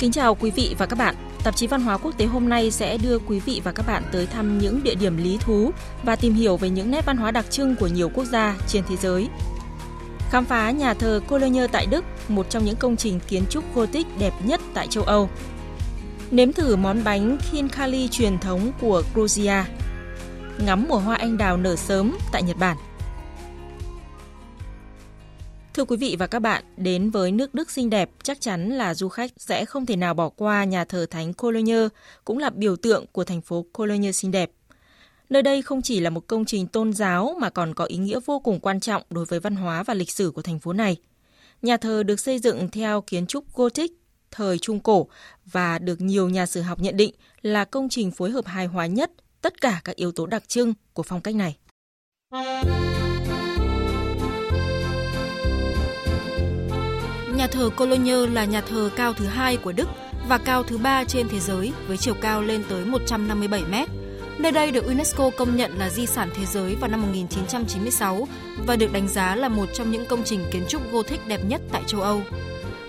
Kính chào quý vị và các bạn. Tạp chí Văn hóa Quốc tế hôm nay sẽ đưa quý vị và các bạn tới thăm những địa điểm lý thú và tìm hiểu về những nét văn hóa đặc trưng của nhiều quốc gia trên thế giới. Khám phá nhà thờ Cologne tại Đức, một trong những công trình kiến trúc Gothic đẹp nhất tại châu Âu. Nếm thử món bánh Khinkali truyền thống của Georgia. Ngắm mùa hoa anh đào nở sớm tại Nhật Bản. Thưa quý vị và các bạn, đến với nước Đức xinh đẹp, chắc chắn là du khách sẽ không thể nào bỏ qua nhà thờ Thánh Cologne, cũng là biểu tượng của thành phố Cologne xinh đẹp. Nơi đây không chỉ là một công trình tôn giáo mà còn có ý nghĩa vô cùng quan trọng đối với văn hóa và lịch sử của thành phố này. Nhà thờ được xây dựng theo kiến trúc Gothic thời Trung Cổ và được nhiều nhà sử học nhận định là công trình phối hợp hài hòa nhất tất cả các yếu tố đặc trưng của phong cách này. Nhà thờ Cologne là nhà thờ cao thứ hai của Đức và cao thứ ba trên thế giới với chiều cao lên tới 157 mét. Nơi đây được UNESCO công nhận là di sản thế giới vào năm 1996 và được đánh giá là một trong những công trình kiến trúc Gothic đẹp nhất tại châu Âu.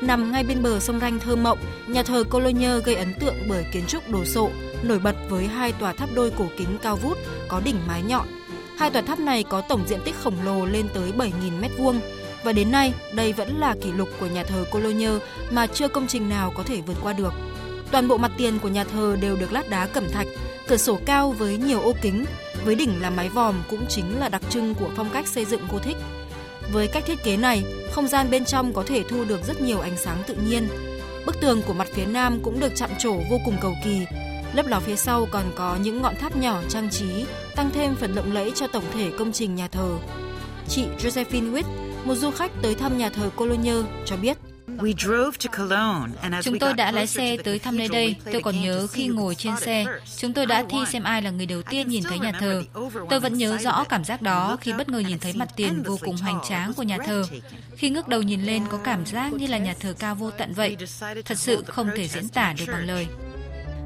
Nằm ngay bên bờ sông Ranh thơ mộng, nhà thờ Cologne gây ấn tượng bởi kiến trúc đồ sộ, nổi bật với hai tòa tháp đôi cổ kính cao vút có đỉnh mái nhọn. Hai tòa tháp này có tổng diện tích khổng lồ lên tới 7.000 m2 và đến nay đây vẫn là kỷ lục của nhà thờ Cologne mà chưa công trình nào có thể vượt qua được. Toàn bộ mặt tiền của nhà thờ đều được lát đá cẩm thạch, cửa sổ cao với nhiều ô kính, với đỉnh là mái vòm cũng chính là đặc trưng của phong cách xây dựng Gothic. Với cách thiết kế này, không gian bên trong có thể thu được rất nhiều ánh sáng tự nhiên. Bức tường của mặt phía nam cũng được chạm trổ vô cùng cầu kỳ. Lớp lò phía sau còn có những ngọn tháp nhỏ trang trí, tăng thêm phần lộng lẫy cho tổng thể công trình nhà thờ. Chị Josephine Witt, một du khách tới thăm nhà thờ Cologne cho biết. Chúng tôi đã lái xe tới thăm nơi đây. Tôi còn nhớ khi ngồi trên xe, chúng tôi đã thi xem ai là người đầu tiên nhìn thấy nhà thờ. Tôi vẫn nhớ rõ cảm giác đó khi bất ngờ nhìn thấy mặt tiền vô cùng hoành tráng của nhà thờ. Khi ngước đầu nhìn lên có cảm giác như là nhà thờ cao vô tận vậy. Thật sự không thể diễn tả được bằng lời.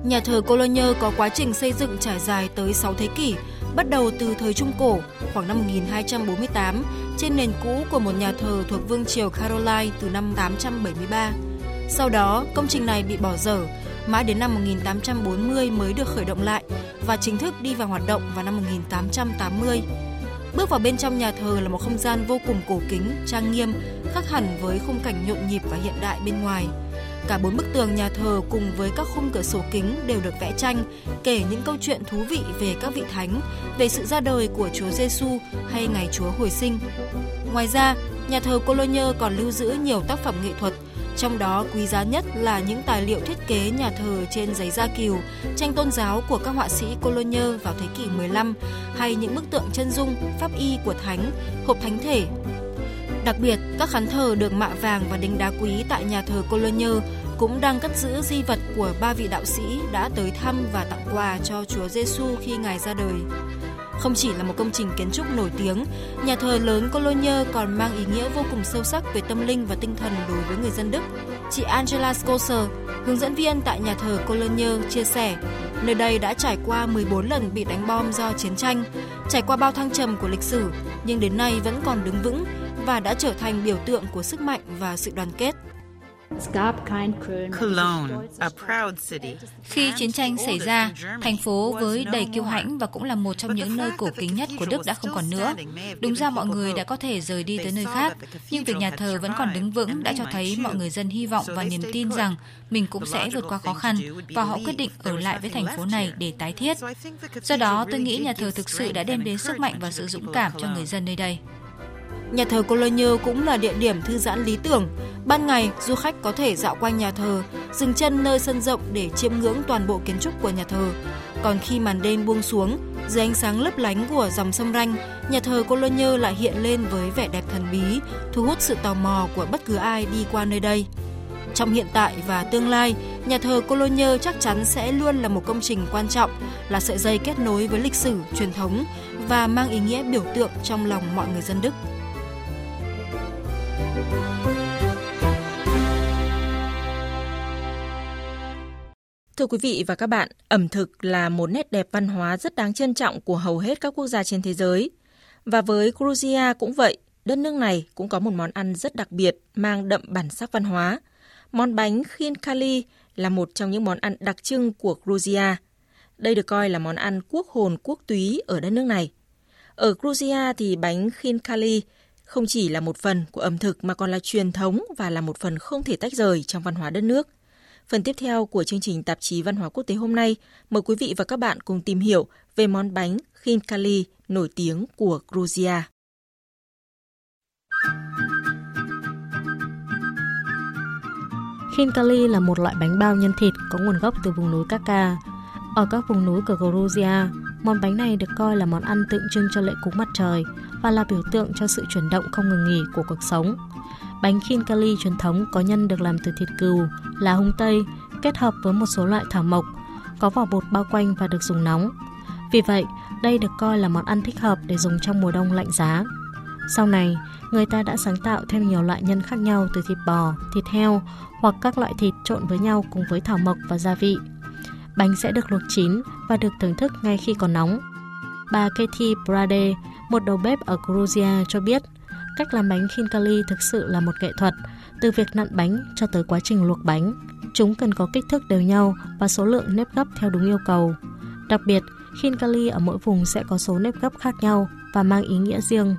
Nhà thờ Cologne có quá trình xây dựng trải dài tới 6 thế kỷ, bắt đầu từ thời Trung Cổ, khoảng năm 1248, trên nền cũ của một nhà thờ thuộc Vương triều Caroline từ năm 873. Sau đó, công trình này bị bỏ dở, mãi đến năm 1840 mới được khởi động lại và chính thức đi vào hoạt động vào năm 1880. Bước vào bên trong nhà thờ là một không gian vô cùng cổ kính, trang nghiêm, khác hẳn với khung cảnh nhộn nhịp và hiện đại bên ngoài – Cả bốn bức tường nhà thờ cùng với các khung cửa sổ kính đều được vẽ tranh, kể những câu chuyện thú vị về các vị thánh, về sự ra đời của Chúa Giêsu hay ngày Chúa hồi sinh. Ngoài ra, nhà thờ Cologne còn lưu giữ nhiều tác phẩm nghệ thuật, trong đó quý giá nhất là những tài liệu thiết kế nhà thờ trên giấy da kiều, tranh tôn giáo của các họa sĩ Cologne vào thế kỷ 15 hay những bức tượng chân dung, pháp y của thánh, hộp thánh thể, Đặc biệt, các khán thờ được mạ vàng và đính đá quý tại nhà thờ Cologne cũng đang cất giữ di vật của ba vị đạo sĩ đã tới thăm và tặng quà cho Chúa Giêsu khi Ngài ra đời. Không chỉ là một công trình kiến trúc nổi tiếng, nhà thờ lớn Cologne còn mang ý nghĩa vô cùng sâu sắc về tâm linh và tinh thần đối với người dân Đức. Chị Angela Scosser, hướng dẫn viên tại nhà thờ Cologne, chia sẻ, nơi đây đã trải qua 14 lần bị đánh bom do chiến tranh, trải qua bao thăng trầm của lịch sử, nhưng đến nay vẫn còn đứng vững và đã trở thành biểu tượng của sức mạnh và sự đoàn kết. Khi chiến tranh xảy ra, thành phố với đầy kiêu hãnh và cũng là một trong những nơi cổ kính nhất của Đức đã không còn nữa. Đúng ra mọi người đã có thể rời đi tới nơi khác, nhưng việc nhà thờ vẫn còn đứng vững đã cho thấy mọi người dân hy vọng và niềm tin rằng mình cũng sẽ vượt qua khó khăn và họ quyết định ở lại với thành phố này để tái thiết. Do đó, tôi nghĩ nhà thờ thực sự đã đem đến sức mạnh và sự dũng cảm cho người dân nơi đây. Nhà thờ Cologne cũng là địa điểm thư giãn lý tưởng. Ban ngày, du khách có thể dạo quanh nhà thờ, dừng chân nơi sân rộng để chiêm ngưỡng toàn bộ kiến trúc của nhà thờ. Còn khi màn đêm buông xuống, dưới ánh sáng lấp lánh của dòng sông Ranh, nhà thờ Cologne lại hiện lên với vẻ đẹp thần bí, thu hút sự tò mò của bất cứ ai đi qua nơi đây. Trong hiện tại và tương lai, nhà thờ Cologne chắc chắn sẽ luôn là một công trình quan trọng, là sợi dây kết nối với lịch sử, truyền thống và mang ý nghĩa biểu tượng trong lòng mọi người dân Đức. Thưa quý vị và các bạn, ẩm thực là một nét đẹp văn hóa rất đáng trân trọng của hầu hết các quốc gia trên thế giới. Và với Georgia cũng vậy, đất nước này cũng có một món ăn rất đặc biệt mang đậm bản sắc văn hóa. Món bánh khinkali là một trong những món ăn đặc trưng của Georgia. Đây được coi là món ăn quốc hồn quốc túy ở đất nước này. Ở Georgia thì bánh khinkali không chỉ là một phần của ẩm thực mà còn là truyền thống và là một phần không thể tách rời trong văn hóa đất nước. Phần tiếp theo của chương trình tạp chí Văn hóa Quốc tế hôm nay, mời quý vị và các bạn cùng tìm hiểu về món bánh khinkali nổi tiếng của Georgia. Khinkali là một loại bánh bao nhân thịt có nguồn gốc từ vùng núi Kaka. Ở các vùng núi của Georgia, món bánh này được coi là món ăn tượng trưng cho lễ cúng mặt trời và là biểu tượng cho sự chuyển động không ngừng nghỉ của cuộc sống. Bánh khinkali truyền thống có nhân được làm từ thịt cừu, lá hung tây, kết hợp với một số loại thảo mộc, có vỏ bột bao quanh và được dùng nóng. Vì vậy, đây được coi là món ăn thích hợp để dùng trong mùa đông lạnh giá. Sau này, người ta đã sáng tạo thêm nhiều loại nhân khác nhau từ thịt bò, thịt heo hoặc các loại thịt trộn với nhau cùng với thảo mộc và gia vị. Bánh sẽ được luộc chín và được thưởng thức ngay khi còn nóng. Bà Katie Brade, một đầu bếp ở Georgia cho biết, cách làm bánh khinkali thực sự là một nghệ thuật, từ việc nặn bánh cho tới quá trình luộc bánh. Chúng cần có kích thước đều nhau và số lượng nếp gấp theo đúng yêu cầu. Đặc biệt, khinkali ở mỗi vùng sẽ có số nếp gấp khác nhau và mang ý nghĩa riêng.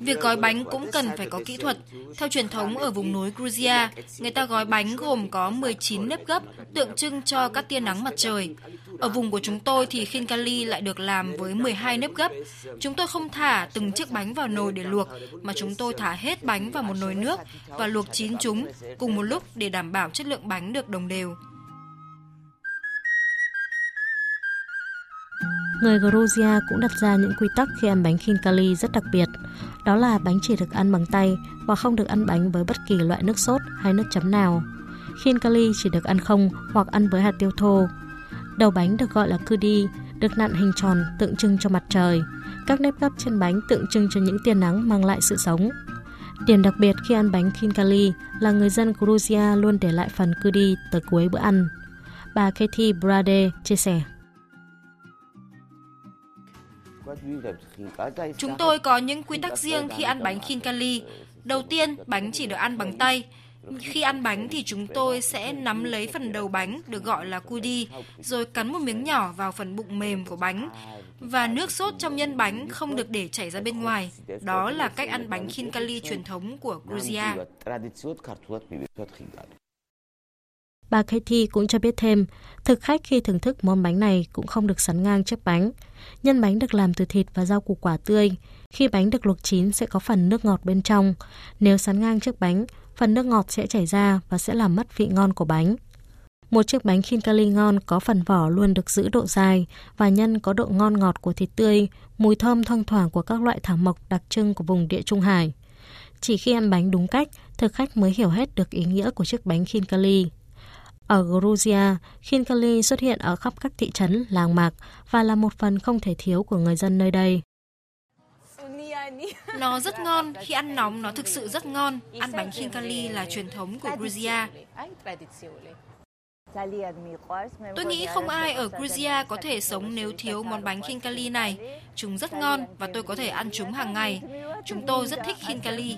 Việc gói bánh cũng cần phải có kỹ thuật. Theo truyền thống ở vùng núi Georgia, người ta gói bánh gồm có 19 nếp gấp tượng trưng cho các tia nắng mặt trời. Ở vùng của chúng tôi thì khinkali lại được làm với 12 nếp gấp. Chúng tôi không thả từng chiếc bánh vào nồi để luộc, mà chúng tôi thả hết bánh vào một nồi nước và luộc chín chúng cùng một lúc để đảm bảo chất lượng bánh được đồng đều. Người Georgia cũng đặt ra những quy tắc khi ăn bánh khinkali rất đặc biệt. Đó là bánh chỉ được ăn bằng tay và không được ăn bánh với bất kỳ loại nước sốt hay nước chấm nào. Khinkali chỉ được ăn không hoặc ăn với hạt tiêu thô. Đầu bánh được gọi là kudi, được nặn hình tròn tượng trưng cho mặt trời. Các nếp gấp trên bánh tượng trưng cho những tia nắng mang lại sự sống. Điểm đặc biệt khi ăn bánh khinkali là người dân Georgia luôn để lại phần kudi tới cuối bữa ăn. Bà Katie Brade chia sẻ. Chúng tôi có những quy tắc riêng khi ăn bánh khinkali. Đầu tiên, bánh chỉ được ăn bằng tay. Khi ăn bánh thì chúng tôi sẽ nắm lấy phần đầu bánh được gọi là kudi, rồi cắn một miếng nhỏ vào phần bụng mềm của bánh. Và nước sốt trong nhân bánh không được để chảy ra bên ngoài. Đó là cách ăn bánh khinkali truyền thống của Georgia. Bà Katie cũng cho biết thêm, thực khách khi thưởng thức món bánh này cũng không được sắn ngang chiếc bánh. Nhân bánh được làm từ thịt và rau củ quả tươi. Khi bánh được luộc chín sẽ có phần nước ngọt bên trong. Nếu sắn ngang chiếc bánh, phần nước ngọt sẽ chảy ra và sẽ làm mất vị ngon của bánh. Một chiếc bánh khinkali ngon có phần vỏ luôn được giữ độ dài và nhân có độ ngon ngọt của thịt tươi, mùi thơm thoang thoảng của các loại thảo mộc đặc trưng của vùng địa Trung Hải. Chỉ khi ăn bánh đúng cách, thực khách mới hiểu hết được ý nghĩa của chiếc bánh khinkali. Ở Georgia, khinkali xuất hiện ở khắp các thị trấn, làng mạc và là một phần không thể thiếu của người dân nơi đây. Nó rất ngon, khi ăn nóng nó thực sự rất ngon. Ăn bánh khinkali là truyền thống của Georgia. Tôi nghĩ không ai ở Georgia có thể sống nếu thiếu món bánh khinkali này. Chúng rất ngon và tôi có thể ăn chúng hàng ngày. Chúng tôi rất thích khinkali.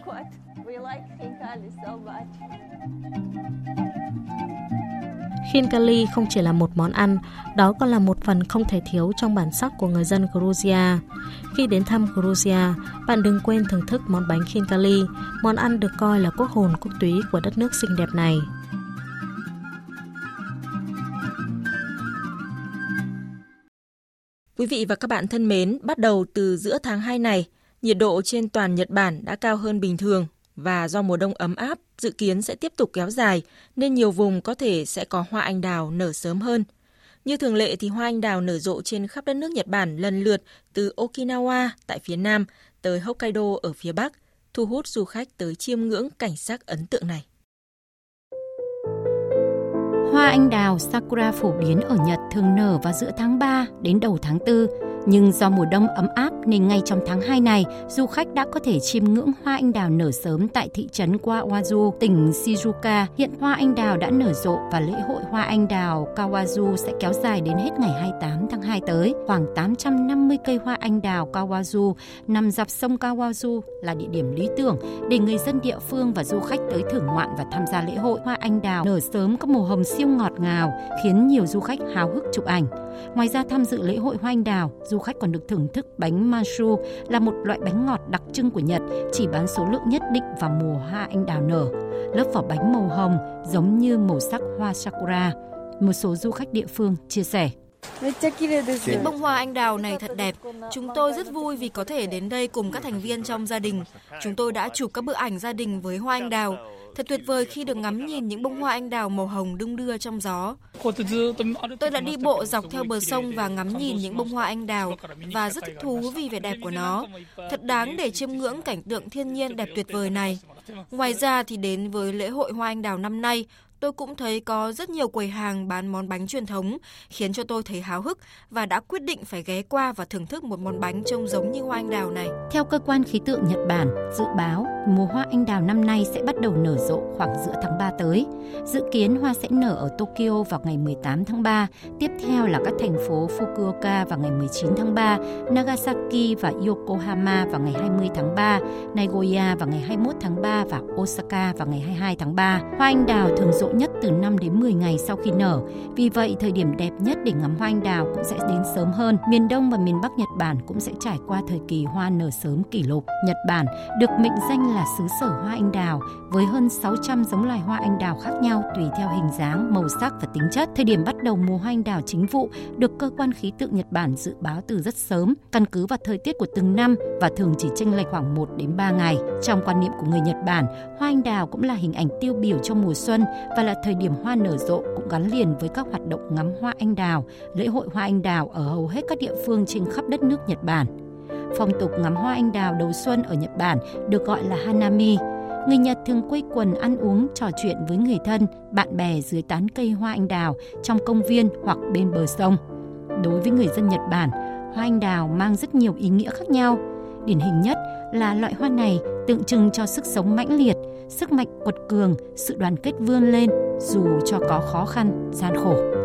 Khinkali không chỉ là một món ăn, đó còn là một phần không thể thiếu trong bản sắc của người dân Georgia. Khi đến thăm Georgia, bạn đừng quên thưởng thức món bánh khinkali, món ăn được coi là quốc hồn quốc túy của đất nước xinh đẹp này. Quý vị và các bạn thân mến, bắt đầu từ giữa tháng 2 này, nhiệt độ trên toàn Nhật Bản đã cao hơn bình thường và do mùa đông ấm áp dự kiến sẽ tiếp tục kéo dài nên nhiều vùng có thể sẽ có hoa anh đào nở sớm hơn. Như thường lệ thì hoa anh đào nở rộ trên khắp đất nước Nhật Bản lần lượt từ Okinawa tại phía nam tới Hokkaido ở phía bắc, thu hút du khách tới chiêm ngưỡng cảnh sắc ấn tượng này. Hoa anh đào Sakura phổ biến ở Nhật thường nở vào giữa tháng 3 đến đầu tháng 4, nhưng do mùa đông ấm áp nên ngay trong tháng 2 này, du khách đã có thể chiêm ngưỡng hoa anh đào nở sớm tại thị trấn Kawazu, tỉnh Shizuoka. Hiện hoa anh đào đã nở rộ và lễ hội hoa anh đào Kawazu sẽ kéo dài đến hết ngày 28 tháng 2 tới. Khoảng 850 cây hoa anh đào Kawazu nằm dọc sông Kawazu là địa điểm lý tưởng để người dân địa phương và du khách tới thưởng ngoạn và tham gia lễ hội hoa anh đào nở sớm có màu hồng siêu ngọt ngào, khiến nhiều du khách háo hức chụp ảnh. Ngoài ra tham dự lễ hội hoa anh đào, du khách còn được thưởng thức bánh manchu là một loại bánh ngọt đặc trưng của Nhật, chỉ bán số lượng nhất định vào mùa hoa anh đào nở. Lớp vỏ bánh màu hồng giống như màu sắc hoa sakura. Một số du khách địa phương chia sẻ. Những bông hoa anh đào này thật đẹp. Chúng tôi rất vui vì có thể đến đây cùng các thành viên trong gia đình. Chúng tôi đã chụp các bức ảnh gia đình với hoa anh đào. Thật tuyệt vời khi được ngắm nhìn những bông hoa anh đào màu hồng đung đưa trong gió. Tôi đã đi bộ dọc theo bờ sông và ngắm nhìn những bông hoa anh đào và rất thích thú vì vẻ đẹp của nó. Thật đáng để chiêm ngưỡng cảnh tượng thiên nhiên đẹp tuyệt vời này. Ngoài ra thì đến với lễ hội hoa anh đào năm nay, tôi cũng thấy có rất nhiều quầy hàng bán món bánh truyền thống, khiến cho tôi thấy háo hức và đã quyết định phải ghé qua và thưởng thức một món bánh trông giống như hoa anh đào này. Theo cơ quan khí tượng Nhật Bản, dự báo mùa hoa anh đào năm nay sẽ bắt đầu nở rộ khoảng giữa tháng 3 tới. Dự kiến hoa sẽ nở ở Tokyo vào ngày 18 tháng 3, tiếp theo là các thành phố Fukuoka vào ngày 19 tháng 3, Nagasaki và Yokohama vào ngày 20 tháng 3, Nagoya vào ngày 21 tháng 3 và Osaka vào ngày 22 tháng 3. Hoa anh đào thường rộ rộ nhất từ 5 đến 10 ngày sau khi nở. Vì vậy, thời điểm đẹp nhất để ngắm hoa anh đào cũng sẽ đến sớm hơn. Miền Đông và miền Bắc Nhật Bản cũng sẽ trải qua thời kỳ hoa nở sớm kỷ lục. Nhật Bản được mệnh danh là xứ sở hoa anh đào với hơn 600 giống loài hoa anh đào khác nhau tùy theo hình dáng, màu sắc và tính chất. Thời điểm bắt đầu mùa hoa anh đào chính vụ được cơ quan khí tượng Nhật Bản dự báo từ rất sớm, căn cứ vào thời tiết của từng năm và thường chỉ chênh lệch khoảng 1 đến 3 ngày. Trong quan niệm của người Nhật Bản, hoa anh đào cũng là hình ảnh tiêu biểu cho mùa xuân và là thời điểm hoa nở rộ cũng gắn liền với các hoạt động ngắm hoa anh đào, lễ hội hoa anh đào ở hầu hết các địa phương trên khắp đất nước Nhật Bản. Phong tục ngắm hoa anh đào đầu xuân ở Nhật Bản được gọi là Hanami. Người Nhật thường quây quần ăn uống, trò chuyện với người thân, bạn bè dưới tán cây hoa anh đào trong công viên hoặc bên bờ sông. Đối với người dân Nhật Bản, hoa anh đào mang rất nhiều ý nghĩa khác nhau. Điển hình nhất là loại hoa này tượng trưng cho sức sống mãnh liệt, sức mạnh quật cường, sự đoàn kết vươn lên dù cho có khó khăn, gian khổ.